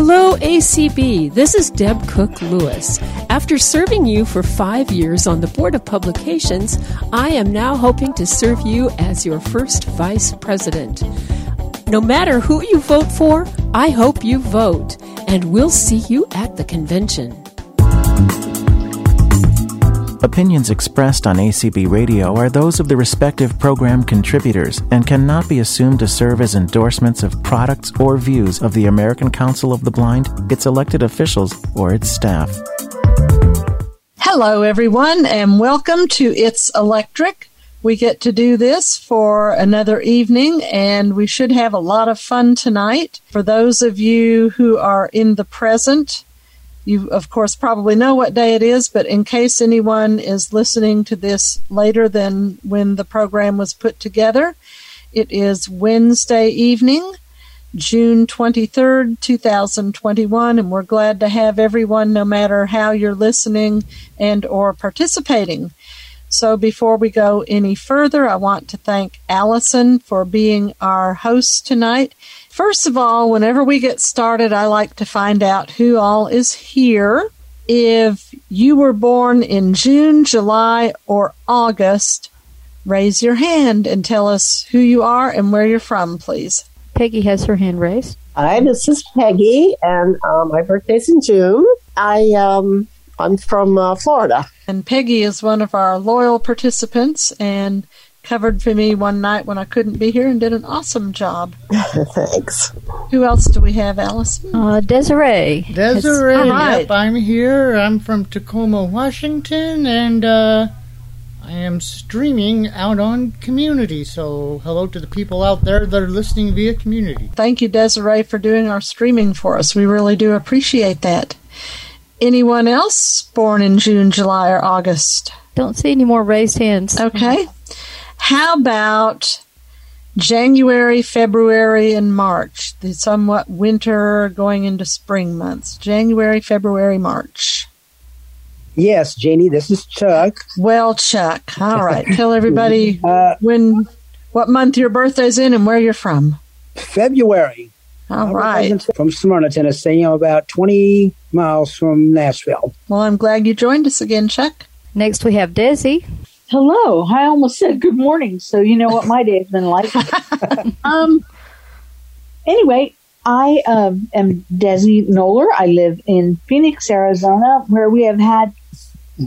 Hello, ACB. This is Deb Cook Lewis. After serving you for five years on the Board of Publications, I am now hoping to serve you as your first Vice President. No matter who you vote for, I hope you vote, and we'll see you at the convention. Opinions expressed on ACB Radio are those of the respective program contributors and cannot be assumed to serve as endorsements of products or views of the American Council of the Blind, its elected officials, or its staff. Hello, everyone, and welcome to It's Electric. We get to do this for another evening, and we should have a lot of fun tonight. For those of you who are in the present, you, of course, probably know what day it is, but in case anyone is listening to this later than when the program was put together, it is Wednesday evening, June 23rd, 2021, and we're glad to have everyone, no matter how you're listening and or participating. So before we go any further, I want to thank Allison for being our host tonight. First of all, whenever we get started, I like to find out who all is here. If you were born in June, July, or August, raise your hand and tell us who you are and where you're from, please. Peggy has her hand raised. Hi, this is Peggy, and uh, my birthday's in June. I um, I'm from uh, Florida. And Peggy is one of our loyal participants, and covered for me one night when I couldn't be here and did an awesome job. Thanks. Who else do we have, Allison? Uh, Desiree. Desiree, All right. yep, I'm here. I'm from Tacoma, Washington, and uh, I am streaming out on Community. So, hello to the people out there that are listening via Community. Thank you, Desiree, for doing our streaming for us. We really do appreciate that. Anyone else born in June, July, or August? Don't see any more raised hands. Okay. How about January, February, and March? The somewhat winter going into spring months. January, February, March. Yes, Janie, this is Chuck. Well, Chuck. All right. Tell everybody Uh, when, what month your birthday's in and where you're from. February. All I'm right. From Smyrna, Tennessee. I'm about 20 miles from Nashville. Well, I'm glad you joined us again, Chuck. Next we have Desi. Hello. I almost said good morning, so you know what my day has been like. um. Anyway, I um, am Desi Noller. I live in Phoenix, Arizona, where we have had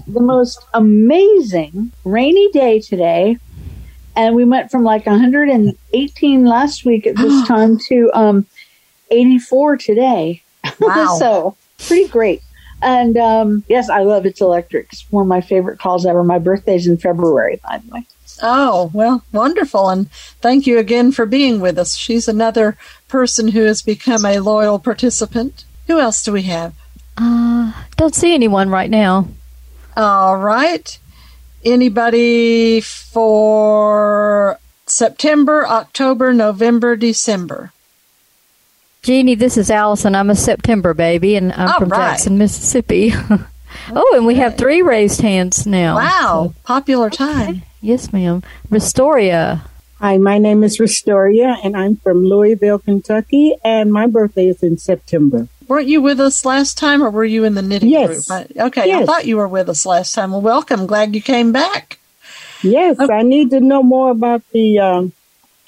the most amazing rainy day today, and we went from like 118 last week at this time to um, 84 today. Wow. so pretty great. And um, yes, I love It's Electric. It's one of my favorite calls ever. My birthday's in February, by the way. Oh, well, wonderful. And thank you again for being with us. She's another person who has become a loyal participant. Who else do we have? Uh, don't see anyone right now. All right. Anybody for September, October, November, December? Jeannie, this is Allison. I'm a September baby, and I'm All from right. Jackson, Mississippi. oh, and we have three raised hands now. Wow, popular time. Yes, ma'am. Restoria. Hi, my name is Restoria, and I'm from Louisville, Kentucky, and my birthday is in September. Weren't you with us last time, or were you in the knitting Yes. group? I- Okay, I thought you were with us last time. Well, welcome. Glad you came back. Yes, I need to know more about the um,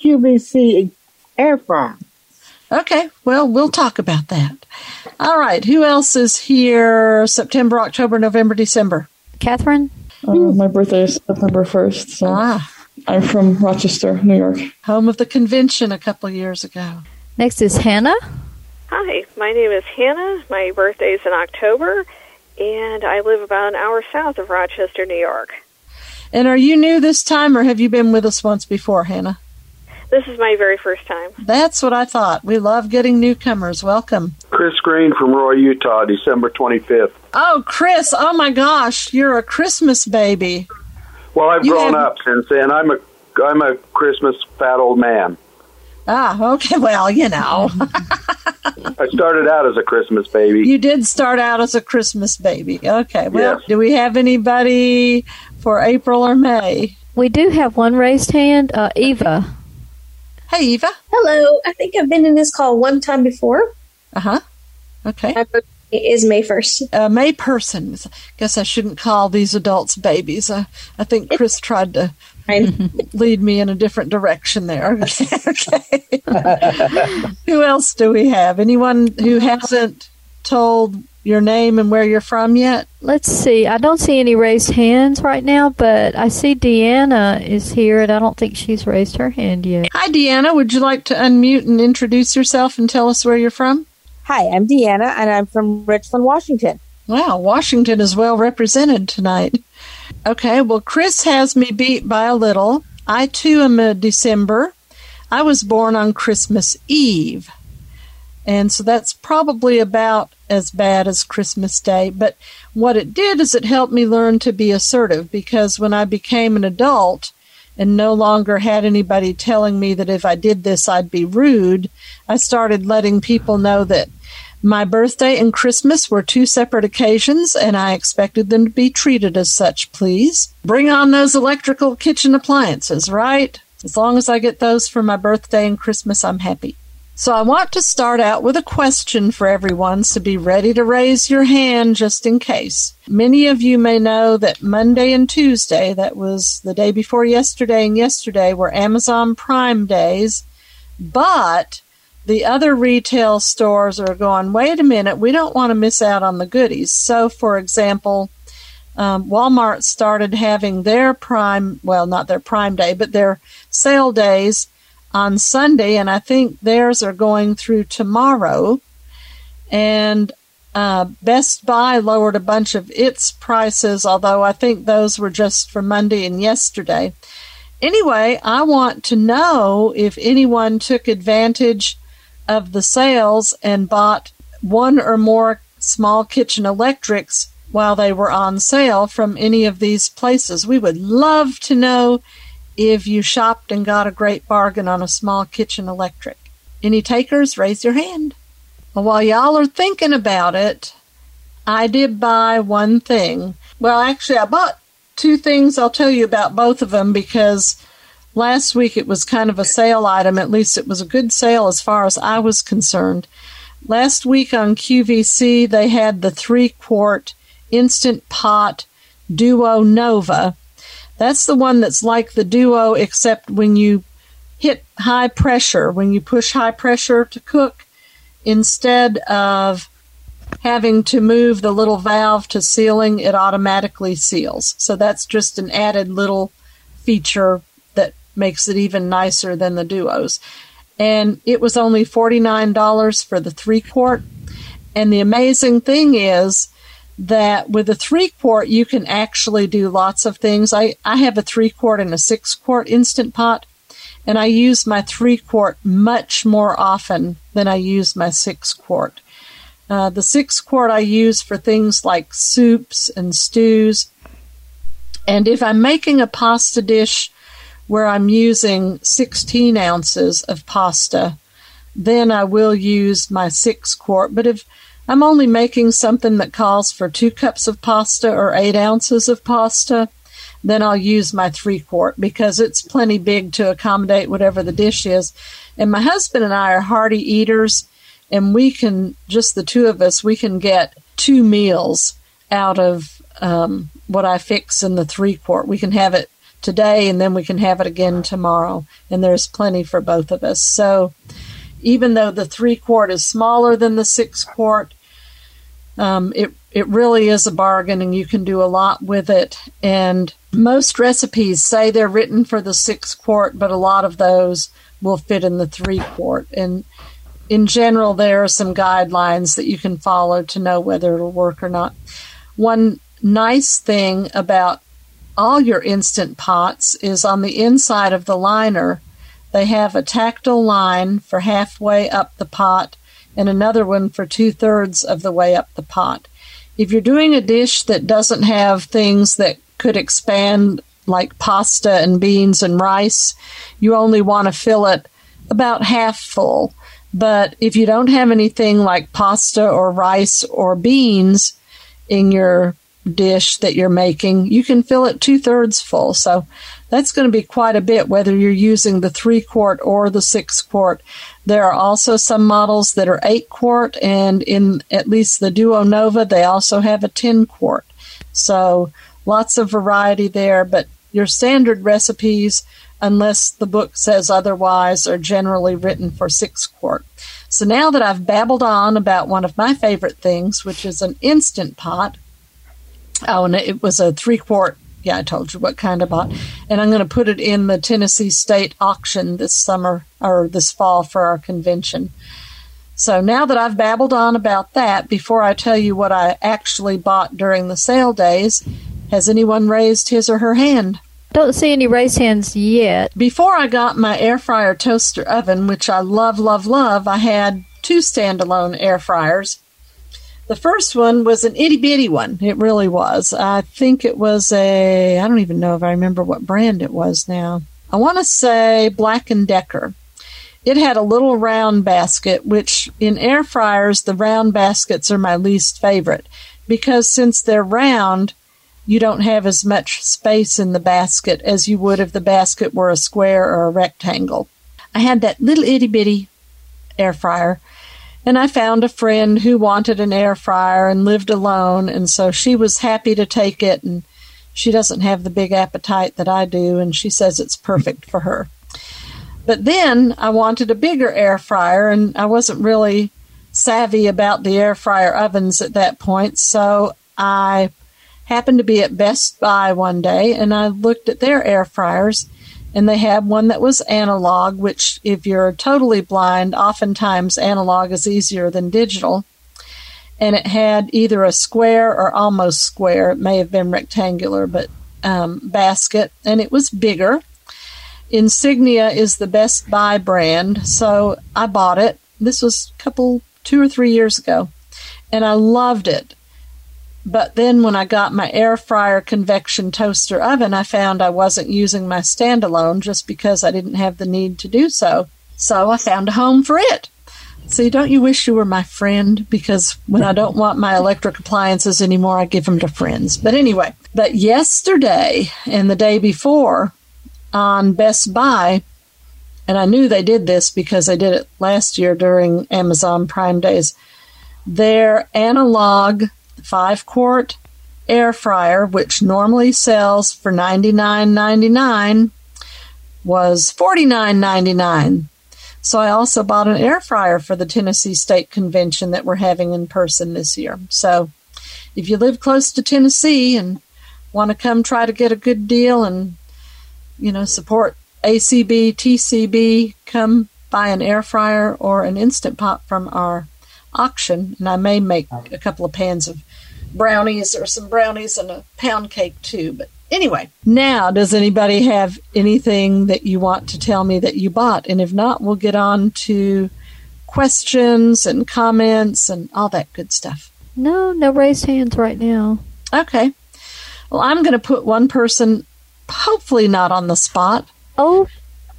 QVC air fryer. Okay, well, we'll talk about that. All right, who else is here September, October, November, December? Catherine? Uh, my birthday is September 1st, so Ah, I'm from Rochester, New York. home of the convention a couple of years ago. Next is Hannah. Hi, my name is Hannah. My birthday is in October, and I live about an hour south of Rochester, New York. And are you new this time, or have you been with us once before, Hannah? This is my very first time. That's what I thought. We love getting newcomers. Welcome. Chris Green from Roy, Utah, December 25th. Oh, Chris, oh my gosh, you're a Christmas baby. Well, I've You grown have- up since then. I'm a I'm a Christmas fat old man. Ah, okay, well, you know. I started out as a Christmas baby. You did start out as a Christmas baby. Okay. Well, Yes. do we have anybody for April or May? We do have one raised hand. Uh, Eva. Hey, Eva. Hello. I think I've been in this call one time before. Uh huh. Okay. My birthday is May 1st. Uh, May person. Guess I shouldn't call these adults babies. I, I think Chris tried to lead me in a different direction there. okay. who else do we have? Anyone who hasn't told your name and where you're from yet? Let's see. I don't see any raised hands right now, but I see Deanna is here, and I don't think she's raised her hand yet. Hi, Deanna. Would you like to unmute and introduce yourself and tell us where you're from? Hi, I'm Deanna, and I'm from Richland, Washington. Wow, Washington is well represented tonight. Okay, well, Chris has me beat by a little. I too am a December. I was born on Christmas Eve. And so that's probably about as bad as Christmas Day. But what it did is it helped me learn to be assertive because when I became an adult and no longer had anybody telling me that if I did this I'd be rude, I started letting people know that my birthday and Christmas were two separate occasions, and I expected them to be treated as such, please. Bring on those electrical kitchen appliances, right? As long as I get those for my birthday and Christmas, I'm happy. So I want to start out with a question for everyone, so be ready to raise your hand just in case. Many of you may know that Monday and Tuesday, that was the day before yesterday and yesterday, were Amazon Prime days, but the other retail stores are going, wait a minute, we don't want to miss out on the goodies. So, for example, um, Walmart started having their prime, well, not their prime day, but their sale days on Sunday, and I think theirs are going through tomorrow. And uh, Best Buy lowered a bunch of its prices, although I think those were just for Monday and yesterday. Anyway, I want to know if anyone took advantage of the sales and bought one or more small kitchen electrics while they were on sale from any of these places. We would love to know if you shopped and got a great bargain on a small kitchen electric. Any takers? Raise your hand. Well, while y'all are thinking about it, I did buy one thing. Well, actually, I bought two things. I'll tell you about both of them because last week it was kind of a sale item. At least it was a good sale as far as I was concerned. Last week on QVC, they had the three quart Instant Pot Duo Nova. That's the one that's like the Duo, except when you hit high pressure, when you push high pressure to cook, instead of having to move the little valve to sealing, it automatically seals. So that's just an added little feature that makes it even nicer than the Duos. And it was only $49 for the three quart. And the amazing thing is, that with a three quart you can actually do lots of things. I, I have a three quart and a six quart instant pot, and I use my three quart much more often than I use my six quart. Uh, the six quart I use for things like soups and stews. And if I'm making a pasta dish where I'm using 16 ounces of pasta, then I will use my six quart. But if I'm only making something that calls for two cups of pasta or eight ounces of pasta, then I'll use my three quart because it's plenty big to accommodate whatever the dish is. And my husband and I are hearty eaters, and we can, just the two of us, we can get two meals out of um, what I fix in the three quart. We can have it today and then we can have it again tomorrow, and there's plenty for both of us. So, even though the three quart is smaller than the six quart, um, it it really is a bargain, and you can do a lot with it. And most recipes say they're written for the six quart, but a lot of those will fit in the three quart. And in general, there are some guidelines that you can follow to know whether it'll work or not. One nice thing about all your instant pots is on the inside of the liner they have a tactile line for halfway up the pot and another one for two thirds of the way up the pot. If you're doing a dish that doesn't have things that could expand like pasta and beans and rice, you only want to fill it about half full. But if you don't have anything like pasta or rice or beans in your dish that you're making, you can fill it two thirds full. So That's going to be quite a bit, whether you're using the three quart or the six quart. There are also some models that are eight quart, and in at least the Duo Nova, they also have a 10 quart. So lots of variety there, but your standard recipes, unless the book says otherwise, are generally written for six quart. So now that I've babbled on about one of my favorite things, which is an instant pot, oh, and it was a three quart yeah, I told you what kind I bought. And I'm going to put it in the Tennessee State auction this summer or this fall for our convention. So now that I've babbled on about that, before I tell you what I actually bought during the sale days, has anyone raised his or her hand? Don't see any raised hands yet. Before I got my air fryer toaster oven, which I love, love, love, I had two standalone air fryers. The first one was an itty bitty one. It really was. I think it was a, I don't even know if I remember what brand it was now. I want to say Black and Decker. It had a little round basket, which in air fryers, the round baskets are my least favorite because since they're round, you don't have as much space in the basket as you would if the basket were a square or a rectangle. I had that little itty bitty air fryer and I found a friend who wanted an air fryer and lived alone, and so she was happy to take it. And she doesn't have the big appetite that I do, and she says it's perfect for her. But then I wanted a bigger air fryer, and I wasn't really savvy about the air fryer ovens at that point, so I happened to be at Best Buy one day. And I looked at their air fryers and they had one that was analog, which, if you're totally blind, oftentimes analog is easier than digital. And it had either a square or almost square, it may have been rectangular, but um, basket, and it was bigger. Insignia is the Best Buy brand, so I bought it. This was a couple, two or three years ago, and I loved it. But then when I got my air fryer convection toaster oven, I found I wasn't using my standalone just because I didn't have the need to do so. So I found a home for it. See, don't you wish you were my friend? Because when I don't want my electric appliances anymore, I give them to friends. But anyway, but yesterday and the day before on Best Buy, and I knew they did this because they did it last year during Amazon Prime Days, their analog five quart air fryer, which normally sells for $99.99, was $49.99. So I also bought an air fryer for the Tennessee State Convention that we're having in person this year. So if you live close to Tennessee and want to come try to get a good deal and you know support ACB, TCB, come buy an air fryer or an instant pot from our auction, and I may make a couple of pans of brownies or some brownies and a pound cake too. But anyway, now does anybody have anything that you want to tell me that you bought? And if not, we'll get on to questions and comments and all that good stuff. No, no raised hands right now. Okay. Well, I'm going to put one person, hopefully not on the spot. Oh,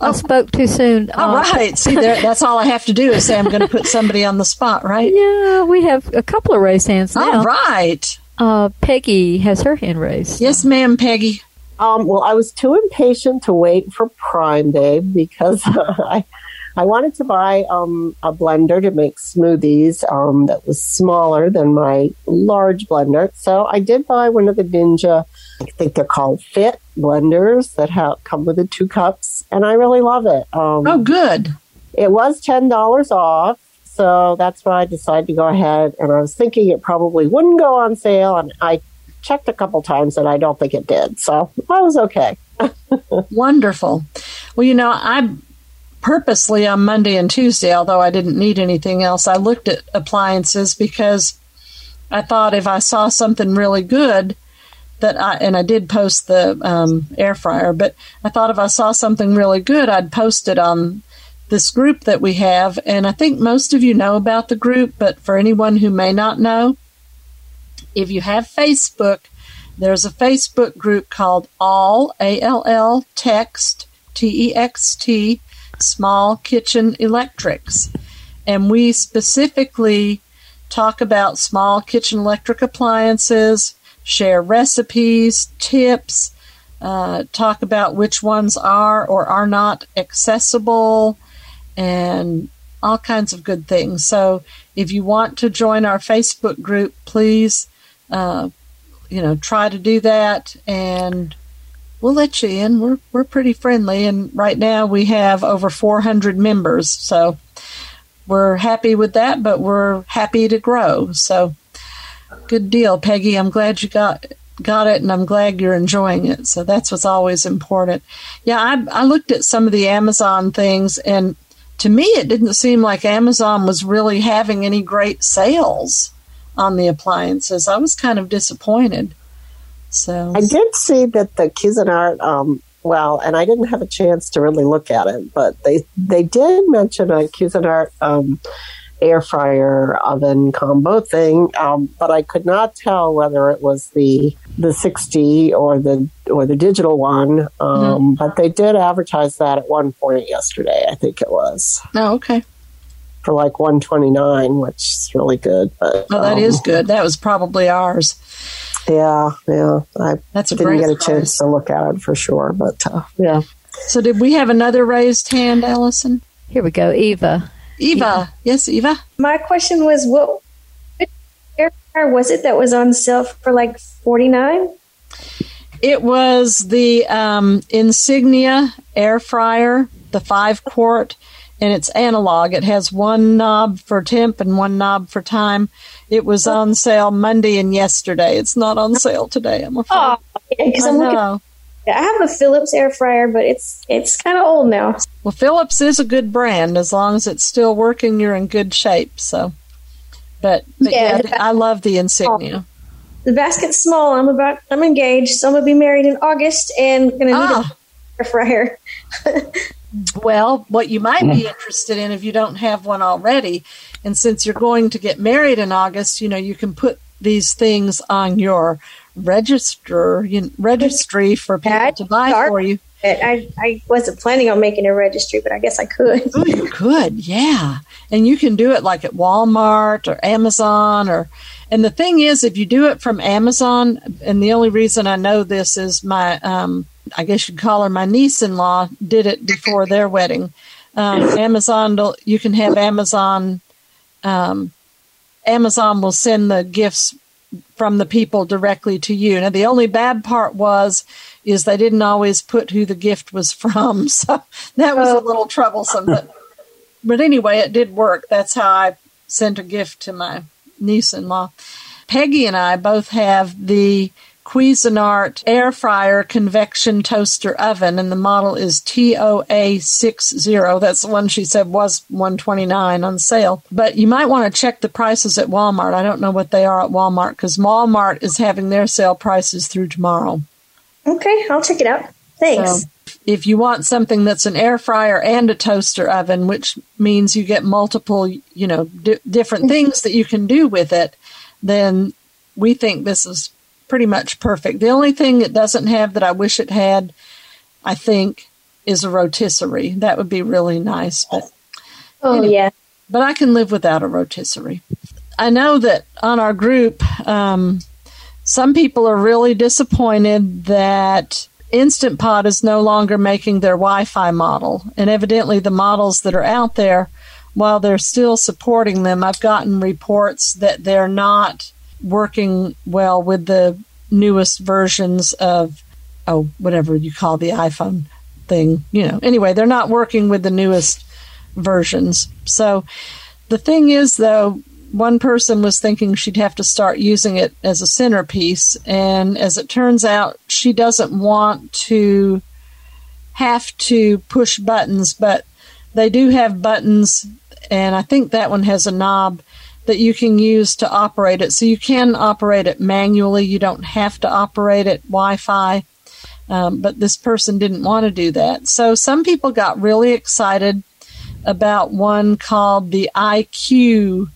I spoke too soon. All Uh, right. See, there, that's all I have to do is say I'm going to put somebody on the spot, right? Yeah, we have a couple of raised hands now. All right. Uh, Peggy has her hand raised. Yes, ma'am, Peggy. Um, well, I was too impatient to wait for Prime Day because I, I wanted to buy um, a blender to make smoothies um, that was smaller than my large blender. So I did buy one of the Ninja, I think they're called Fit blenders that have, come with the two cups, and I really love it. Um, Oh, good. it was ten dollars off, so that's why I decided to go ahead. And I was thinking it probably wouldn't go on sale, and I checked a couple times, and I don't think it did. So I was okay. Wonderful. Well, you know, I purposely on Monday and Tuesday, although I didn't need anything else, I looked at appliances because I thought if I saw something really good that I, and I did post the um, air fryer, but I thought if I saw something really good, I'd post it on this group that we have. And I think most of you know about the group, but for anyone who may not know, if you have Facebook, there's a Facebook group called All A L L Text T E X T Small Kitchen Electrics, and we specifically talk about small kitchen electric appliances, share recipes, tips, uh, talk about which ones are or are not accessible, and all kinds of good things. So if you want to join our Facebook group, please, uh, you know, try to do that, and we'll let you in. We're we're pretty friendly, and right now we have over 400 members, so we're happy with that. But we're happy to grow. So good deal, Peggy. I'm glad you got got it and I'm glad you're enjoying it. So that's what's always important. Yeah, I, I looked at some of the Amazon things and to me it didn't seem like Amazon was really having any great sales on the appliances. I was kind of disappointed. So I did see that the Cuisinart, um, well, and I didn't have a chance to really look at it, but they they did mention a Cuisinart um, air fryer oven combo thing, um, but I could not tell whether it was the the 60 or the or the digital one. Um, Mm-hmm. But they did advertise that at one point yesterday. I think it was Oh, okay. for like 129, which is really good. But Oh, that um, is good. That was probably ours. Yeah, yeah. I That's a didn't get a price. chance to look at it for sure, but uh, yeah. So did we have another raised hand, Allison? Here we go, Eva. Eva. Yes, Eva. My question was, what which air fryer was it that was on sale for like forty nine? It was the um, Insignia air fryer, the five quart, and it's analog. It has one knob for temp and one knob for time. It was on sale Monday and yesterday. It's not on sale today, I'm afraid. Oh, because I I'm looking. I have a Philips air fryer, but it's it's kind of old now. Well, Philips is a good brand. As long as it's still working, you're in good shape. So, but, but Yeah, yeah, I love the Insignia. The basket's small. I'm about. I'm engaged, so I'm gonna be married in August and gonna need Ah. a air fryer. Well, what you might be interested in if you don't have one already, and since you're going to get married in August, you know, you can put these things on your register, you, know, registry for people to buy for you. I I wasn't planning on making a registry, but I guess I could. Oh, you could, yeah. And you can do it like at Walmart or Amazon or and the thing is if you do it from Amazon and the only reason I know this is my um I guess you'd call her my niece-in-law did it before their wedding. Um, Amazon you can have Amazon um, Amazon will send the gifts from the people directly to you. Now the only bad part was is they didn't always put who the gift was from, so that was a oh. little troublesome. But but anyway, it did work. That's how I sent a gift to my niece-in-law. Peggy and I both have the Cuisinart air fryer convection toaster oven, and the model is TOA60. That's the one she said was 129 on sale. But you might want to check the prices at Walmart. I don't know what they are at Walmart because Walmart is having their sale prices through tomorrow. Okay, I'll check it out. Thanks. So if you want something that's an air fryer and a toaster oven, which means you get multiple, you know, di- different mm-hmm. things that you can do with it, then we think this is pretty much perfect. The only thing it doesn't have that I wish it had, I think, is a rotisserie. That would be really nice, but oh yeah. but I can live without a rotisserie. I know that on our group, um, some people are really disappointed that Instant Pot is no longer making their Wi Fi model. And evidently, the models that are out there, while they're still supporting them, I've gotten reports that they're not working well with the newest versions of, oh, whatever you call the iPhone thing. You know, anyway, they're not working with the newest versions. So the thing is, though, one person was thinking she'd have to start using it as a centerpiece, and as it turns out, she doesn't want to have to push buttons, but they do have buttons, and I think that one has a knob that you can use to operate it. So you can operate it manually, you don't have to operate it Wi Fi. Um, but this person didn't want to do that. So some people got really excited about one called the IQ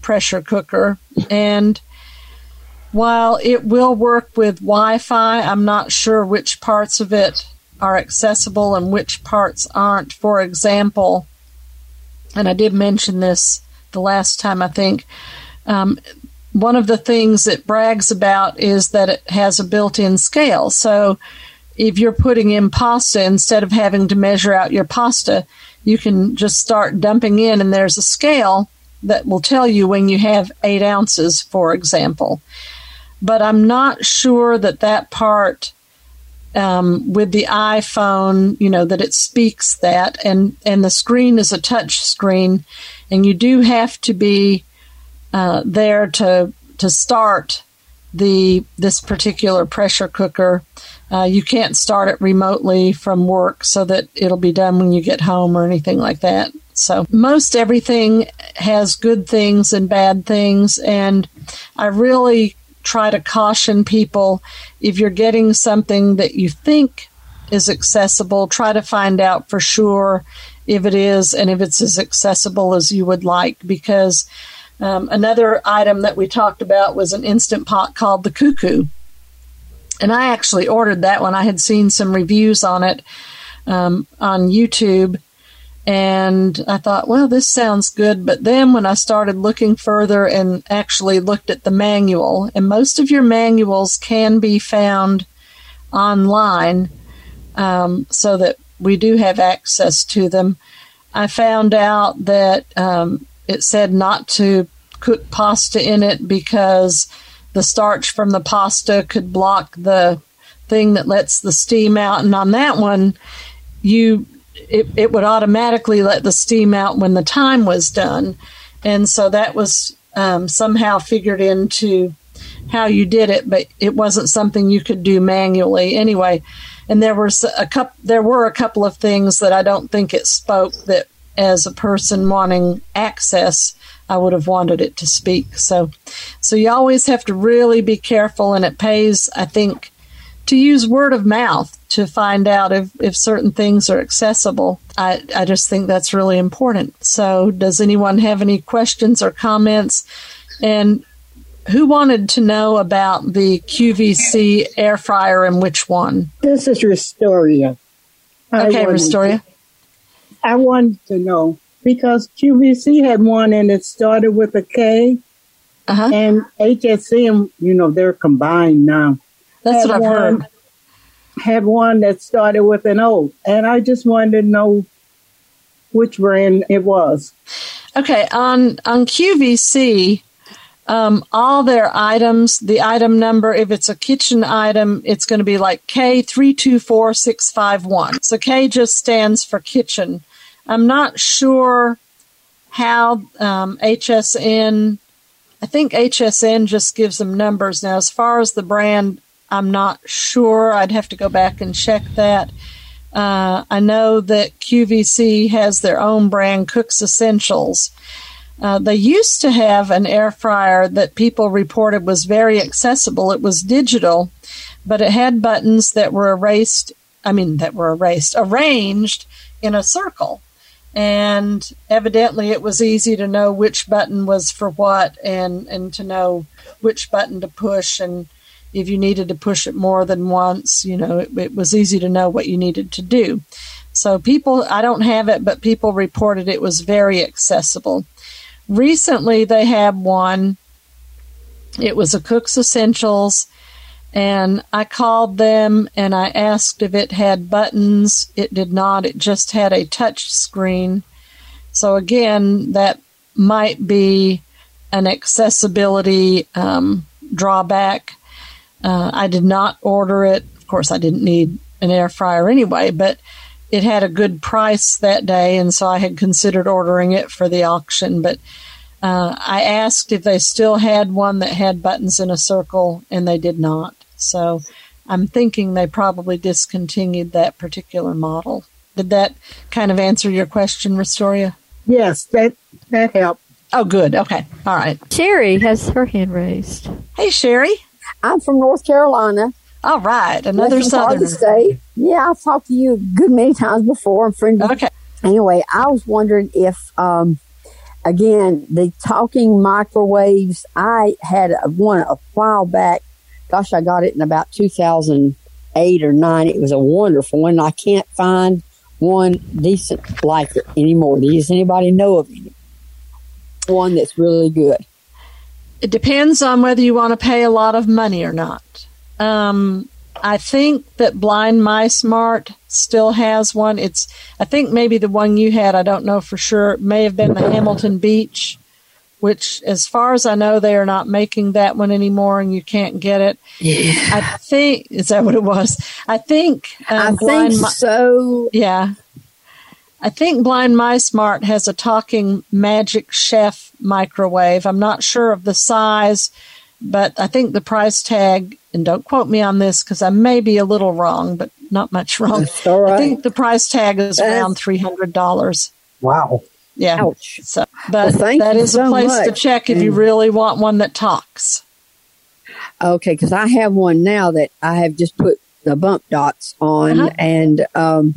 pressure cooker. And while it will work with Wi Fi, I'm not sure which parts of it are accessible and which parts aren't. For example, and I did mention this the last time, I think. Um, one of the things it brags about is that it has a built in scale. So if you're putting in pasta, instead of having to measure out your pasta, you can just start dumping in, and there's a scale that will tell you when you have eight ounces, for example. But I'm not sure that that part um, with the iPhone, you know, that it speaks that, and and the screen is a touch screen, and you do have to be uh, there to to start the this particular pressure cooker. Uh, you can't start it remotely from work so that it'll be done when you get home or anything like that. So most everything has good things and bad things, and I really try to caution people if you're getting something that you think is accessible, try to find out for sure if it is and if it's as accessible as you would like because um, another item that we talked about was an instant pot called the cuckoo. And I actually ordered that one. I had seen some reviews on it um, on YouTube. And I thought, well, this sounds good. But then when I started looking further and actually looked at the manual, and most of your manuals can be found online um, so that we do have access to them. I found out that um, it said not to cook pasta in it because the starch from the pasta could block the thing that lets the steam out. And on that one, you it, it would automatically let the steam out when the time was done. And so that was um, somehow figured into how you did it, but it wasn't something you could do manually anyway. And there was a couple, there were a couple of things that I don't think it spoke that as a person wanting access, I would have wanted it to speak. So, so you always have to really be careful, and it pays, I think, to use word of mouth to find out if, if certain things are accessible. I, I just think that's really important. So, does anyone have any questions or comments? And who wanted to know about the QVC air fryer and which one? This is Restoria. Okay, Restoria. I wanted to know because QVC had one and it started with a K, uh-huh. and HSN, you know, they're combined now. That's what I've one, heard. Had one that started with an O, and I just wanted to know which brand it was. Okay, on on QVC, um, all their items, the item number, if it's a kitchen item, it's going to be like K three two four six five one. So K just stands for kitchen. I'm not sure how um, HSN. I think HSN just gives them numbers now. As far as the brand, I'm not sure. I'd have to go back and check that. Uh, I know that QVC has their own brand, Cook's Essentials. Uh, they used to have an air fryer that people reported was very accessible. It was digital, but it had buttons that were erased. I mean, that were erased, arranged in a circle. And evidently, it was easy to know which button was for what and, and to know which button to push. And if you needed to push it more than once, you know, it, it was easy to know what you needed to do. So, people, I don't have it, but people reported it was very accessible. Recently, they had one. It was a Cook's Essentials, and I called them and I asked if it had buttons. It did not, it just had a touch screen. So, again, that might be an accessibility um, drawback. Uh, I did not order it. Of course, I didn't need an air fryer anyway, but it had a good price that day, and so I had considered ordering it for the auction. But uh, I asked if they still had one that had buttons in a circle, and they did not. So I'm thinking they probably discontinued that particular model. Did that kind of answer your question, Restoria? Yes, that that helped. Oh, good. Okay. All right. Sherry has her hand raised. Hey, Sherry. I'm from North Carolina. All right, another Western part of the Southerner. state. Yeah, I've talked to you a good many times before. I'm friend. Okay. Anyway, I was wondering if, um, again, the talking microwaves. I had one a while back. Gosh, I got it in about 2008 or nine. It was a wonderful one. I can't find one decent like it anymore. Does anybody know of any? one that's really good? It depends on whether you want to pay a lot of money or not. Um, I think that Blind My Smart still has one. It's I think maybe the one you had. I don't know for sure. It may have been the Hamilton Beach, which, as far as I know, they are not making that one anymore, and you can't get it. Yeah. I think is that what it was. I think. um, I think Blind Mi- so. yeah. I think Blind My Smart has a talking Magic Chef microwave. I'm not sure of the size, but I think the price tag, and don't quote me on this because I may be a little wrong, but not much wrong. That's all I think the price tag is That's- around $300. Wow. Yeah. Ouch. So, but Well, thank that you a so place to check if you really want one that talks. Okay, because I have one now that I have just put the bump dots on, Uh-huh. and um,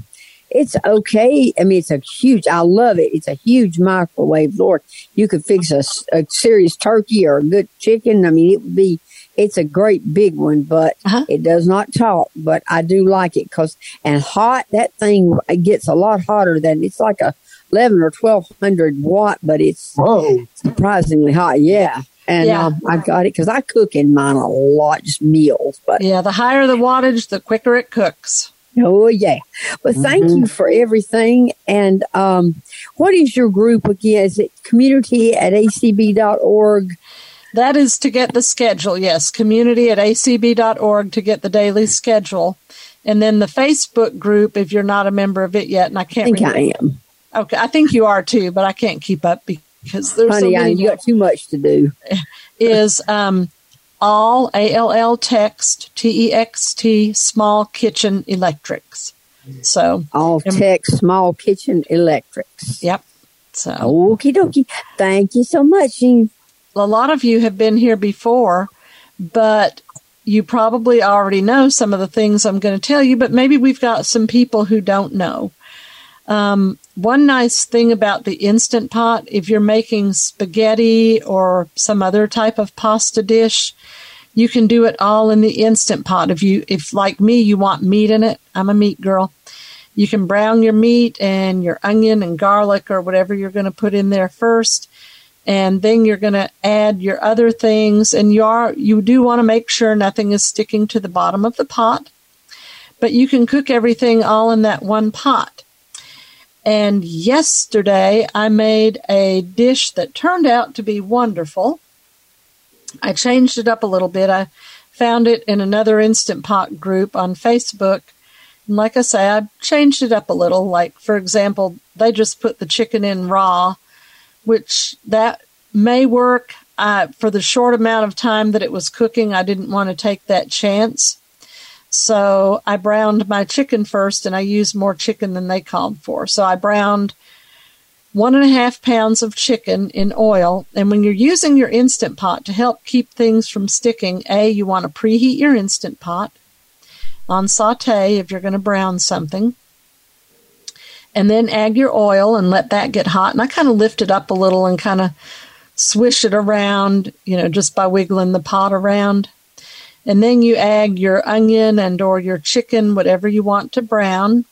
it's okay. I mean, it's a huge. I love it. It's a huge microwave. Lord, you could fix a serious turkey or a good chicken. I mean, it would be. It's a great big one, but Uh-huh. it does not talk. But I do like it because and hot. That thing it gets a lot hotter than it's like a eleven or twelve hundred watt, but it's Whoa. surprisingly hot. Yeah. And Yeah. um, I got it because I cook in mine a lot, just meals. But Yeah, the higher the wattage, the quicker it cooks. Oh yeah, but thank Mm-hmm. you for everything. And um, what is your group again? Is it community at acb.org? That is to get the schedule, yes. Community at acb.org to get the daily schedule. And then the Facebook group, if you're not a member of it yet, and I I can't think remember. I am. Okay, I think you are too, but I can't keep up because there's so Honey, I, many. you got too much to do. is um, all A L L text T E X T small kitchen electrics. So All tech, small kitchen electrics. Yep. So Okie dokie. Thank you so much. A lot of you have been here before, but you probably already know some of the things I'm going to tell you, but maybe we've got some people who don't know. Um, one nice thing about the Instant Pot, if you're making spaghetti or some other type of pasta dish, you can do it all in the Instant Pot. If you, if like me, you want meat in it, I'm a meat girl. You can brown your meat and your onion and garlic or whatever you're going to put in there first and then you're going to add your other things and you are you do want to make sure nothing is sticking to the bottom of the pot but you can cook everything all in that one pot and yesterday i made a dish that turned out to be wonderful i changed it up a little bit i found it in another instant pot group on facebook and like i say i changed it up a little like for example they just put the chicken in raw which that may work. Uh, for the short amount of time that it was cooking, I didn't want to take that chance. So I browned my chicken first and I used more chicken than they called for. So I browned one and a half pounds of chicken in oil. And when you're using your instant pot to help keep things from sticking, A, you want to preheat your instant pot on saute if you're going to brown something and then add your oil and let that get hot. And I kind of lift it up a little and kind of swish it around, you know, just by wiggling the pot around. And then you add your onion and or your chicken, whatever you want to brown.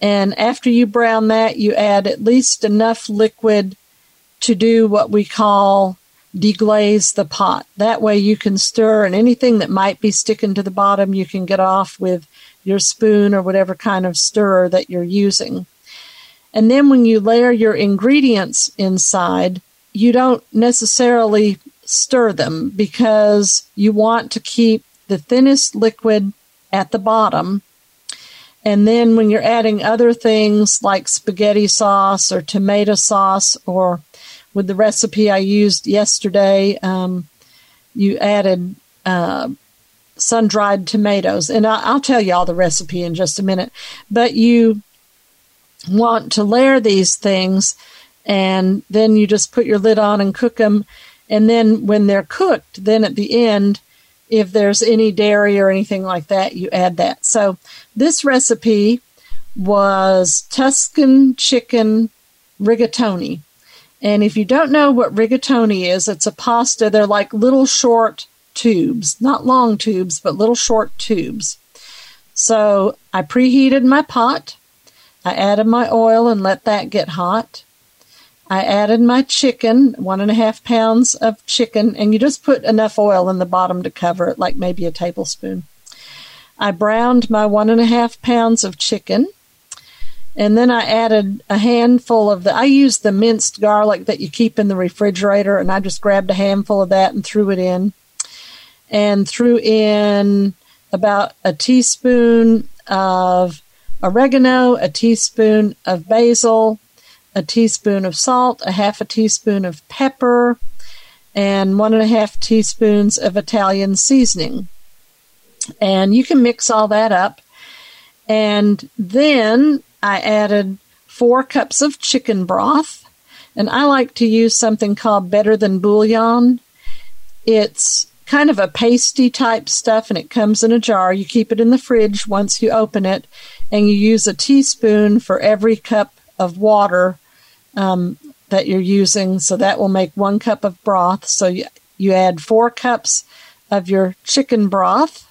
And after you brown that, you add at least enough liquid to do what we call deglaze the pot. That way you can stir and anything that might be sticking to the bottom, you can get off with your spoon or whatever kind of stirrer that you're using. And then when you layer your ingredients inside, you don't necessarily stir them because you want to keep the thinnest liquid at the bottom. And then when you're adding other things like spaghetti sauce or tomato sauce, or with the recipe I used yesterday, um, you added uh, sun dried tomatoes. And I, I'll tell you all the recipe in just a minute. But you want to layer these things, and then you just put your lid on and cook them. And then when they're cooked, then at the end, if there's any dairy or anything like that, you add that. So this recipe was Tuscan chicken rigatoni. And if you don't know what rigatoni is, it's a pasta. They're like little short tubes, not long tubes, but little short tubes. So I preheated my pot. I added my oil and let that get hot. I added my chicken, one and a half pounds of chicken, and you just put enough oil in the bottom to cover it, like maybe a tablespoon. I browned my one and a half pounds of chicken. And then I added a handful of the, I used the minced garlic that you keep in the refrigerator, and I just grabbed a handful of that and threw it in. And threw in about a teaspoon of oregano, a teaspoon of basil, a teaspoon of salt, a half a teaspoon of pepper, and one and a half teaspoons of Italian seasoning. And you can mix all that up. And then I added four cups of chicken broth. And I like to use something called Better Than Bouillon. It's kind of a pasty type stuff and it comes in a jar. You keep it in the fridge once you open it and you use a teaspoon for every cup of water um, that you're using. So that will make one cup of broth. So you, you add four cups of your chicken broth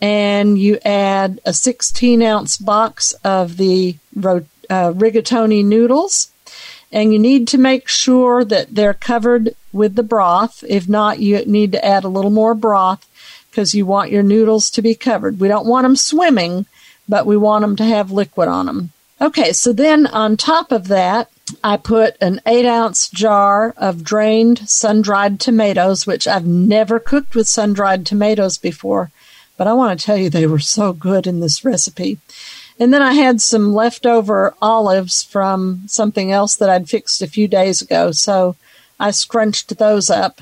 and you add a 16 ounce box of the uh, rigatoni noodles. And you need to make sure that they're covered with the broth. If not, you need to add a little more broth because you want your noodles to be covered. We don't want them swimming, but we want them to have liquid on them. Okay, so then on top of that, I put an eight ounce jar of drained sun dried tomatoes, which I've never cooked with sun dried tomatoes before, but I want to tell you they were so good in this recipe. And then I had some leftover olives from something else that I'd fixed a few days ago. So I scrunched those up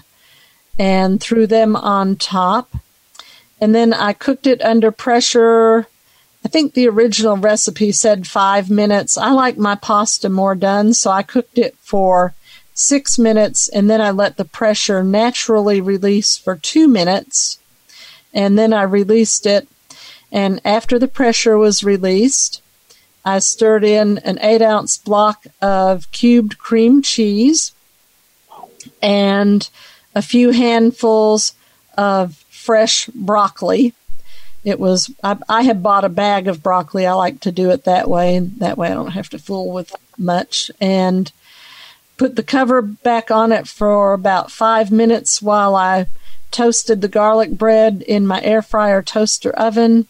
and threw them on top. And then I cooked it under pressure. I think the original recipe said five minutes. I like my pasta more done, so I cooked it for six minutes and then I let the pressure naturally release for two minutes and then I released it. And after the pressure was released, I stirred in an eight ounce block of cubed cream cheese and a few handfuls of fresh broccoli. It was, I, I had bought a bag of broccoli. I like to do it that way, that way I don't have to fool with much. And put the cover back on it for about five minutes while I toasted the garlic bread in my air fryer toaster oven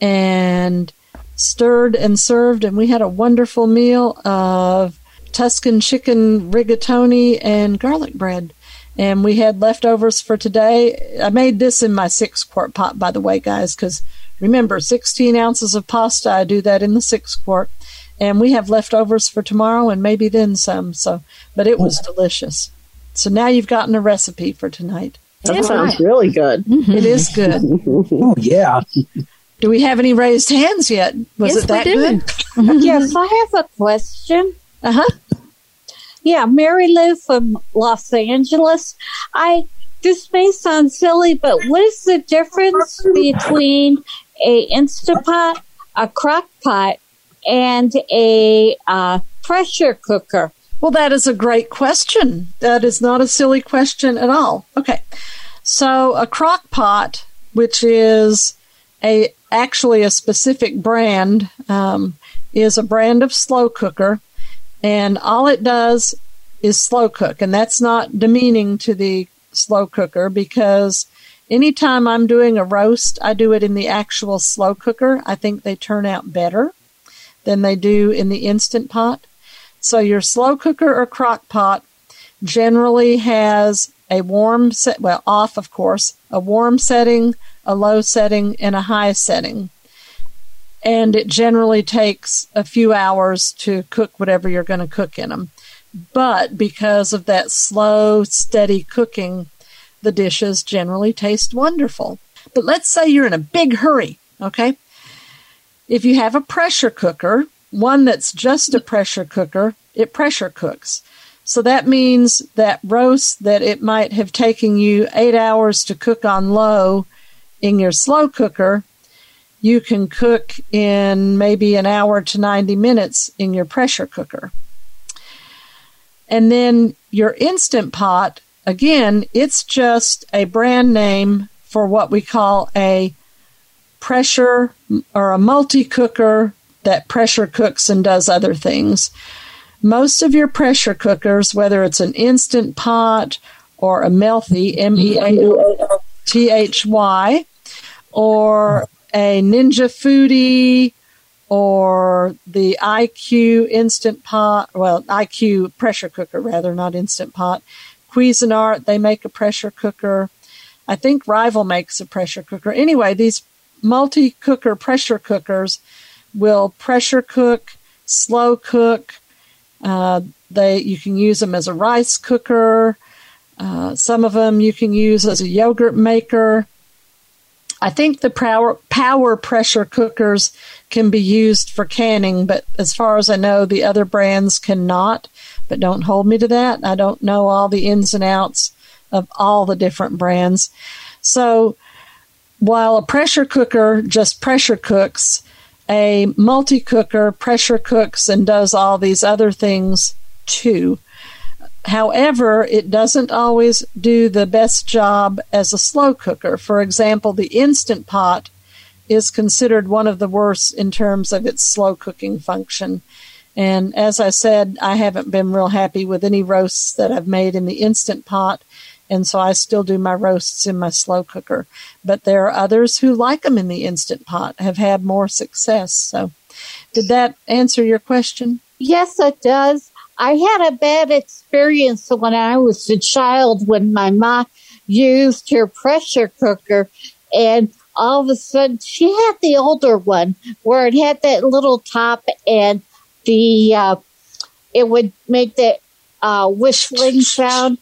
and stirred and served and we had a wonderful meal of Tuscan chicken rigatoni and garlic bread. And we had leftovers for today. I made this in my six quart pot, by the way, guys, because remember, 16 ounces of pasta, I do that in the six quart. And we have leftovers for tomorrow and maybe then some. So, but it was delicious. So now you've gotten a recipe for tonight. That sounds really good. It is good. oh yeah. Do we have any raised hands yet? Was Yes, it that we do. good? yes, I have a question. Uh huh. Yeah, Mary Lou from Los Angeles. I this may sound silly, but what is the difference between a Instapot, a crock pot, and a uh, pressure cooker? Well, that is a great question. That is not a silly question at all. Okay. So a crock pot, which is a actually a specific brand, um, is a brand of slow cooker, and all it does is slow cook, and that's not demeaning to the slow cooker because anytime I'm doing a roast, I do it in the actual slow cooker. I think they turn out better than they do in the instant pot. So your slow cooker or crock pot generally has a warm set, well, off, of course, a warm setting, a low setting, and a high setting. And it generally takes a few hours to cook whatever you're going to cook in them. But because of that slow, steady cooking, the dishes generally taste wonderful. But let's say you're in a big hurry, okay? If you have a pressure cooker, one that's just a pressure cooker, it pressure cooks. So that means that roast that it might have taken you eight hours to cook on low in your slow cooker, you can cook in maybe an hour to 90 minutes in your pressure cooker. And then your instant pot, again, it's just a brand name for what we call a pressure or a multi cooker that pressure cooks and does other things. Most of your pressure cookers, whether it's an instant pot or a Mealthy, M E A T H Y, or a Ninja Foodi or the IQ Instant Pot, well, IQ pressure cooker rather, not Instant Pot. Cuisinart, they make a pressure cooker. I think Rival makes a pressure cooker. Anyway, these multi cooker pressure cookers will pressure cook, slow cook. Uh, they you can use them as a rice cooker. Uh, some of them you can use as a yogurt maker. I think the power power pressure cookers can be used for canning, but as far as I know, the other brands cannot. But don't hold me to that. I don't know all the ins and outs of all the different brands. So while a pressure cooker just pressure cooks, a multi cooker pressure cooks and does all these other things too. However, it doesn't always do the best job as a slow cooker. For example, the Instant Pot is considered one of the worst in terms of its slow cooking function. And as I said, I haven't been real happy with any roasts that I've made in the Instant Pot. And so I still do my roasts in my slow cooker. But there are others who like them in the Instant Pot, have had more success. So did that answer your question? Yes, it does. I had a bad experience when I was a child when my mom used her pressure cooker and all of a sudden she had the older one where it had that little top and the uh, it would make that uh, whistling sound.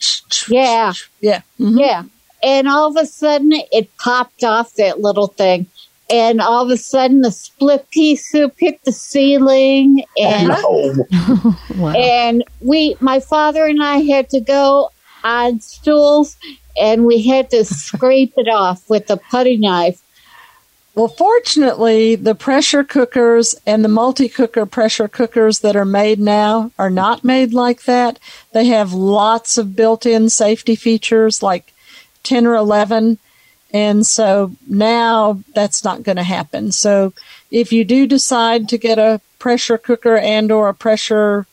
Yeah, yeah, mm-hmm. yeah. And all of a sudden it popped off that little thing and all of a sudden the split pea soup hit the ceiling and wow. and we my father and I had to go on stools and we had to scrape it off with a putty knife. Well, fortunately, the pressure cookers and the multi cooker pressure cookers that are made now are not made like that. They have lots of built in safety features like 10 or 11 and so now that's not going to happen. So if you do decide to get a pressure cooker and or a pressure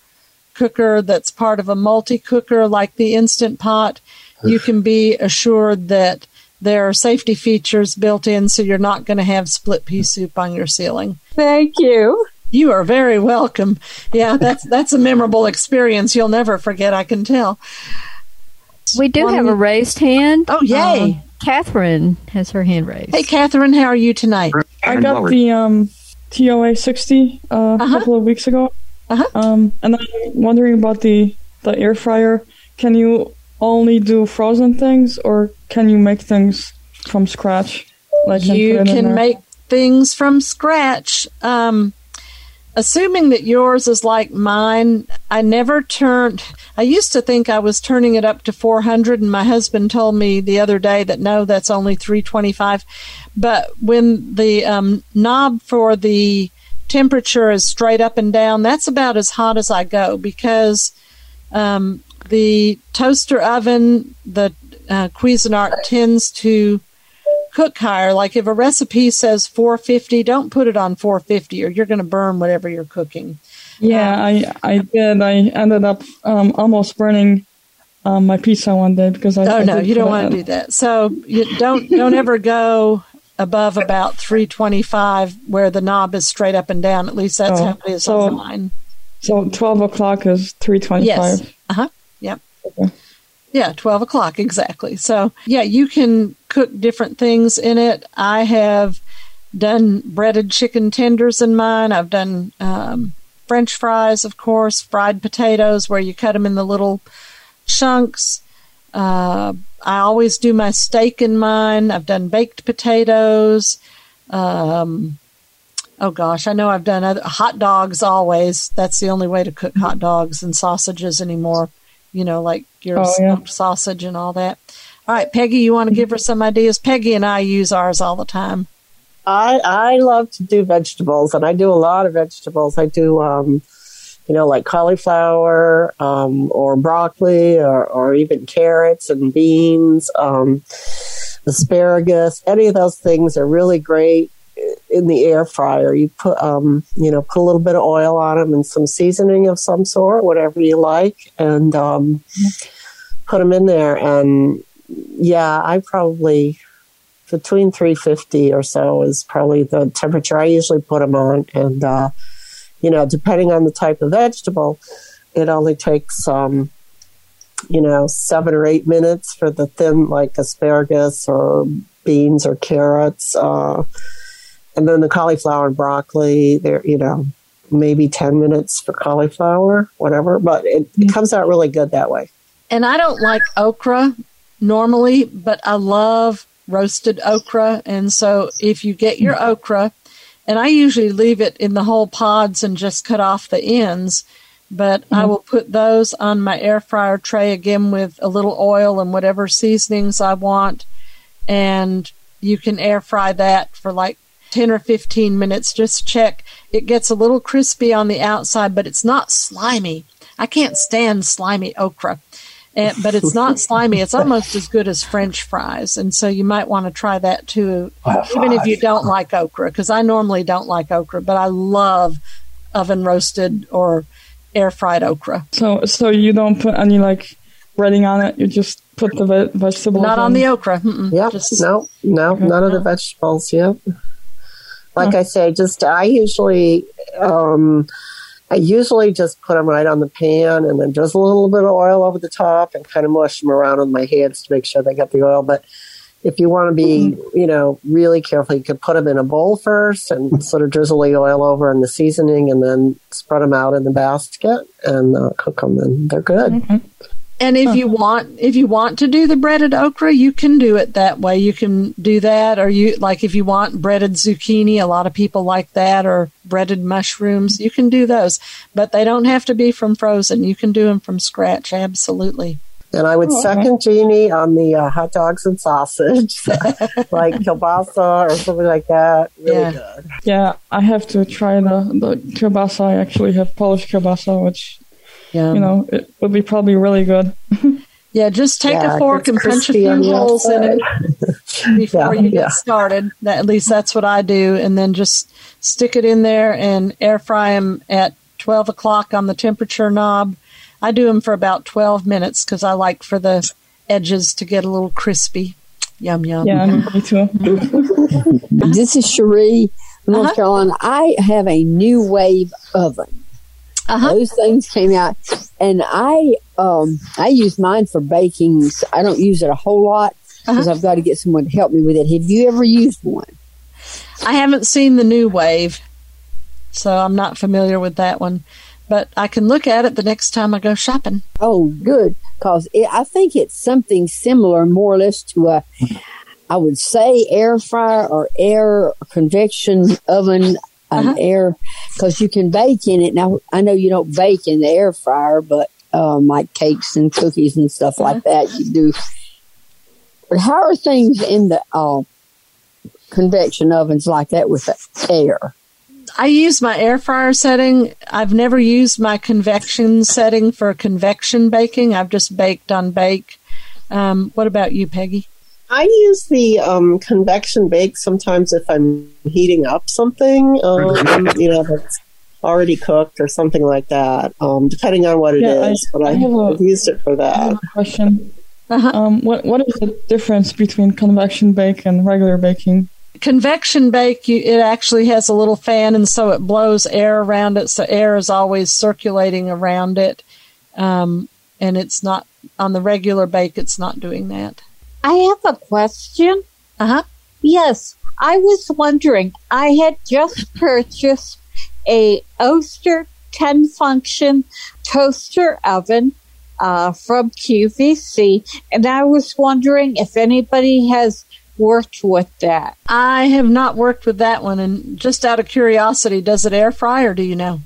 cooker that's part of a multi cooker like the instant pot, you can be assured that there are safety features built in so you're not going to have split pea soup on your ceiling. Thank you. You are very welcome. Yeah, that's that's a memorable experience you'll never forget, I can tell. We do have a raised hand. Oh, yay. Uh, Catherine has her hand raised. Hey, Catherine, how are you tonight? I got the um, TOA 60 uh, uh-huh. a couple of weeks ago. Uh-huh. Um, and I'm wondering about the, the air fryer. Can you only do frozen things or can you make things from scratch? Like you can make things from scratch. Um, assuming that yours is like mine, I never turned. I used to think I was turning it up to 400, and my husband told me the other day that no, that's only 325. But when the um, knob for the temperature is straight up and down, that's about as hot as I go because um, the toaster oven, the uh, Cuisinart tends to cook higher. Like if a recipe says 450, don't put it on 450 or you're going to burn whatever you're cooking. Yeah, um, I I did. I ended up um, almost burning um, my pizza one day because I. Oh I no, you don't want to do that. So you don't don't ever go above about 325 where the knob is straight up and down. At least that's oh, how it is so, on mine. So 12 o'clock is 325. Yes. Uh huh. Yep. Okay. Yeah, 12 o'clock, exactly. So, yeah, you can cook different things in it. I have done breaded chicken tenders in mine. I've done um, French fries, of course, fried potatoes where you cut them in the little chunks. Uh, I always do my steak in mine. I've done baked potatoes. Um, oh gosh, I know I've done other, hot dogs always. That's the only way to cook hot dogs and sausages anymore you know, like your oh, yeah. sausage and all that. All right, Peggy, you want to give her some ideas? Peggy and I use ours all the time. I I love to do vegetables, and I do a lot of vegetables. I do, um, you know, like cauliflower um, or broccoli, or, or even carrots and beans, um, asparagus. Any of those things are really great in the air fryer. You put, um, you know, put a little bit of oil on them and some seasoning of some sort, whatever you like, and um, put them in there. And yeah, I probably between 350 or so is probably the temperature I usually put them on. And, uh, you know, depending on the type of vegetable, it only takes, um, you know, seven or eight minutes for the thin, like asparagus or beans or carrots. Uh, and then the cauliflower and broccoli, they're, you know, maybe 10 minutes for cauliflower, whatever, but it, it comes out really good that way. And I don't like okra normally, but I love roasted okra. And so if you get your okra, and I usually leave it in the whole pods and just cut off the ends, but I Mhm. will put those on my air fryer tray again with a little oil and whatever seasonings I want. And you can air fry that for like 10 or 15 minutes. Just check. It gets a little crispy on the outside, but it's not slimy. I can't stand slimy okra. And, but it's not slimy. It's almost as good as French fries. And so you might want to try that too, even if you don't like okra, because I normally don't like okra, but I love oven roasted or air fried okra. So, so you don't put any like breading on it. You just put the ve- vegetables. Not on in. the okra. Mm-mm. Yep. no, no, none of the vegetables. Yep. Like I say, just I usually, um, I usually just put them right on the pan and then just a little bit of oil over the top and kind of mush them around with my hands to make sure they get the oil. But if you want to be, you know, really careful, you could put them in a bowl first and sort of drizzle the oil over and the seasoning and then spread them out in the basket and uh, cook them and they're good. And if you want, if you want to do the breaded okra, you can do it that way. You can do that, or you like if you want breaded zucchini. A lot of people like that, or breaded mushrooms. You can do those, but they don't have to be from frozen. You can do them from scratch. Absolutely. And I would Oh, okay. second Jeannie on the uh, hot dogs and sausage, like kielbasa or something like that. Really Yeah. good. Yeah, I have to try the the kielbasa. I actually have Polish kielbasa, which you know it would be probably really good. Yeah, just take Yeah, a fork and punch a few the holes in it before Yeah, you get yeah. started. That, at least that's what I do, and then just stick it in there and air fry them at twelve o'clock on the temperature knob. I do them for about twelve minutes because I like for the edges to get a little crispy. Yum yum. Yeah, me too. This is Cherie, North Uh-huh. Carolina. I have a NuWave oven. Uh-huh. Those things came out, and I um I use mine for baking. So I don't use it a whole lot because I've got to get someone to help me with it. Have you ever used one? I haven't seen the NuWave, so I'm not familiar with that one. But I can look at it the next time I go shopping. Oh, good, because I think it's something similar, more or less, to a, I would say, air fryer or air convection oven, an air, because you can bake in it. Now, I know you don't bake in the air fryer, but um, like cakes and cookies and stuff like that, you do. But how are things in the uh, convection ovens like that with the air? I use my air fryer setting. I've never used my convection setting for convection baking. I've just baked on bake. Um, what about you, Peggy? I use the um, convection bake sometimes if I'm heating up something, um, you know, that's already cooked or something like that, um, depending on what it Yeah, I- but I, I have a- have used it for I that. have a question. Um, what what is the difference between convection bake and regular baking? Convection bake, you, it actually has a little fan, and so it blows air around it. So air is always circulating around it, um, and it's not on the regular bake. It's not doing that. I have a question. Uh huh. Yes, I was wondering. I had just purchased a Oster 10 function toaster oven uh, from QVC, and I was wondering if anybody has worked with that. I have not worked with that one, and just out of curiosity, does it air fry or do you know?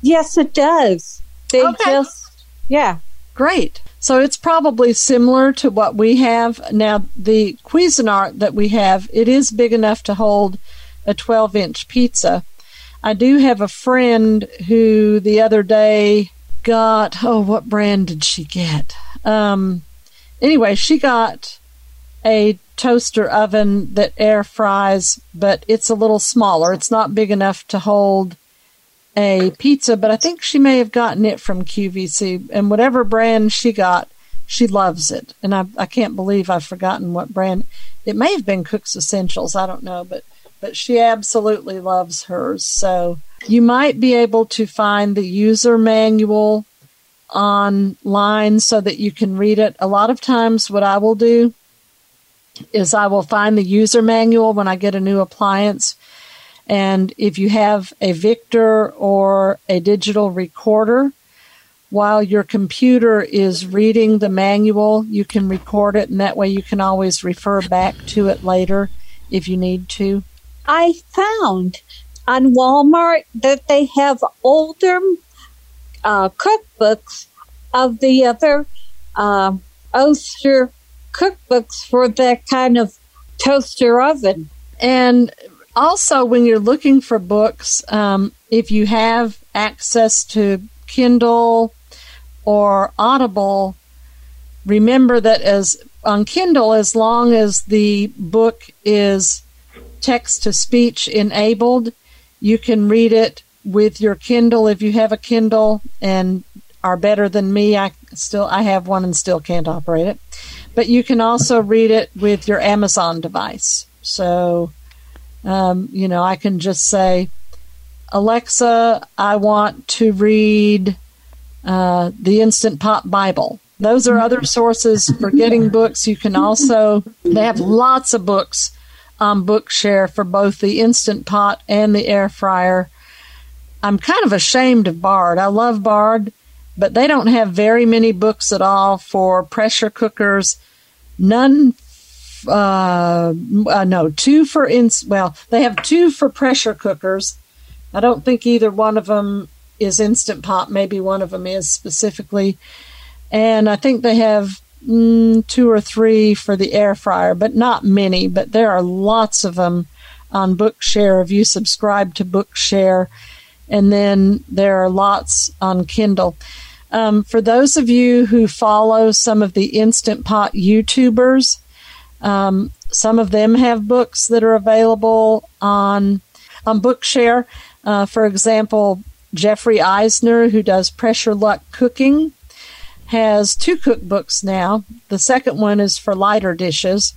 Yes, it does. They just, yeah. Great. So it's probably similar to what we have now. The Cuisinart that we have, it is big enough to hold a 12 inch pizza. I do have a friend who the other day got, oh, what brand did she get? Um, anyway, she got a toaster oven that air fries, but it's a little smaller. It's not big enough to hold a pizza, but I think she may have gotten it from QVC. And whatever brand she got, she loves it, and I I can't believe I've forgotten what brand. It may have been Cook's Essentials. I don't know, but but she absolutely loves hers. So you might be able to find the user manual online so that you can read it. A lot of times, what I will do is I will find the user manual when I get a new appliance. And if you have a Victor or a digital recorder, while your computer is reading the manual, you can record it, and that way you can always refer back to it later if you need to. I found on Walmart that they have older uh, cookbooks of the other uh, Oster cookbooks for that kind of toaster oven. And also, when you're looking for books, um, if you have access to Kindle or Audible, remember that as on Kindle, as long as the book is text to speech enabled, you can read it with your Kindle if you have a Kindle and are better than me. I still I have one and still can't operate it. But you can also read it with your Amazon device. So um, you know, I can just say, Alexa, I want to read uh, the Instant Pot Bible. Those are other sources for getting books. You can also, they have lots of books on Bookshare for both the Instant Pot and the air fryer. I'm kind of ashamed of Bard. I love Bard, but they don't have very many books at all for pressure cookers. None, uh, uh no, two for ins. Well, they have two for pressure cookers. I don't think either one of them is Instant Pot. Maybe one of them is specifically. And I think they have mm, two or three for the air fryer, but not many. But there are lots of them on Bookshare if you subscribe to Bookshare. And then there are lots on Kindle. Um, for those of you who follow some of the Instant Pot YouTubers, um, some of them have books that are available on on Bookshare. Uh, for example, Jeffrey Eisner, who does Pressure Luck Cooking, has two cookbooks now. The second one is for lighter dishes.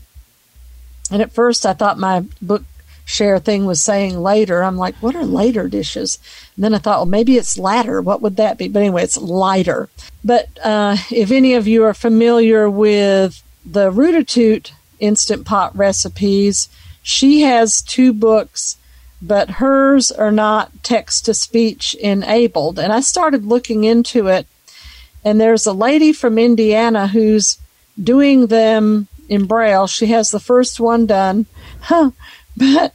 And at first I thought my book share thing was saying later. I'm like, what are later dishes? And then I thought, well, maybe it's latter. What would that be? But anyway, it's lighter. But uh, if any of you are familiar with the Rootitoot Instant Pot recipes, she has two books but hers are not text to speech enabled. And I started looking into it, and there's a lady from Indiana who's doing them in Braille. She has the first one done, huh, but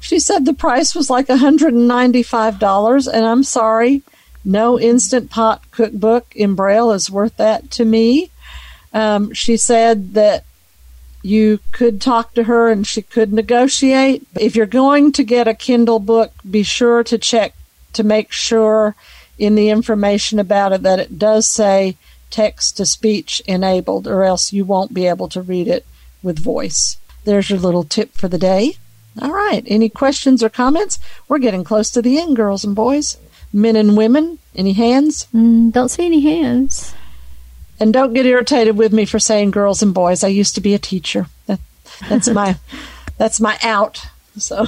she said the price was like $195, and I'm sorry, no Instant Pot cookbook in Braille is worth that to me. Um, she said that you could talk to her and she could negotiate. If you're going to get a Kindle book, be sure to check to make sure in the information about it that it does say text to speech enabled, or else you won't be able to read it with voice. There's your little tip for the day. All right. Any questions or comments? We're getting close to the end, girls and boys, men and women. Any hands? Mm, don't see any hands. And don't get irritated with me for saying girls and boys. I used to be a teacher. That, that's my that's my out. So,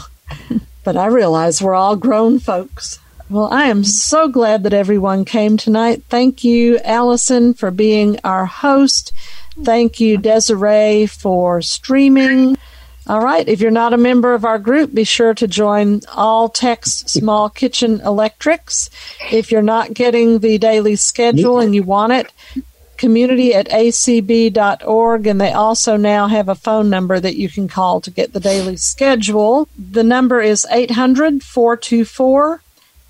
but I realize we're all grown folks. Well, I am so glad that everyone came tonight. Thank you, Allison, for being our host. Thank you, Desiree, for streaming. All right. If you're not a member of our group, be sure to join All Text Small Kitchen Electrics. If you're not getting the daily schedule and you want it, community at acb.org, and they also now have a phone number that you can call to get the daily schedule. The number is 800 424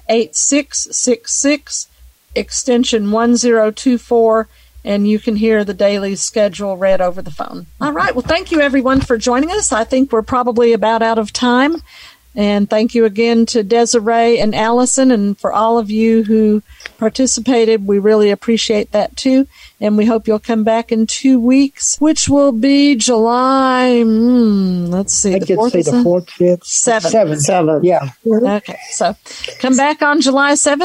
8666, extension 1024, and you can hear the daily schedule read over the phone. All right. Well, thank you everyone for joining us. I think we're probably about out of time. And thank you again to Desiree and Allison and for all of you who participated. We really appreciate that too. And we hope you'll come back in two weeks, which will be July. Mm, let's see. I the could fourth, say the fourth, fifth, Seventh. seventh, seventh. Yeah. Okay. So come back on July 7th.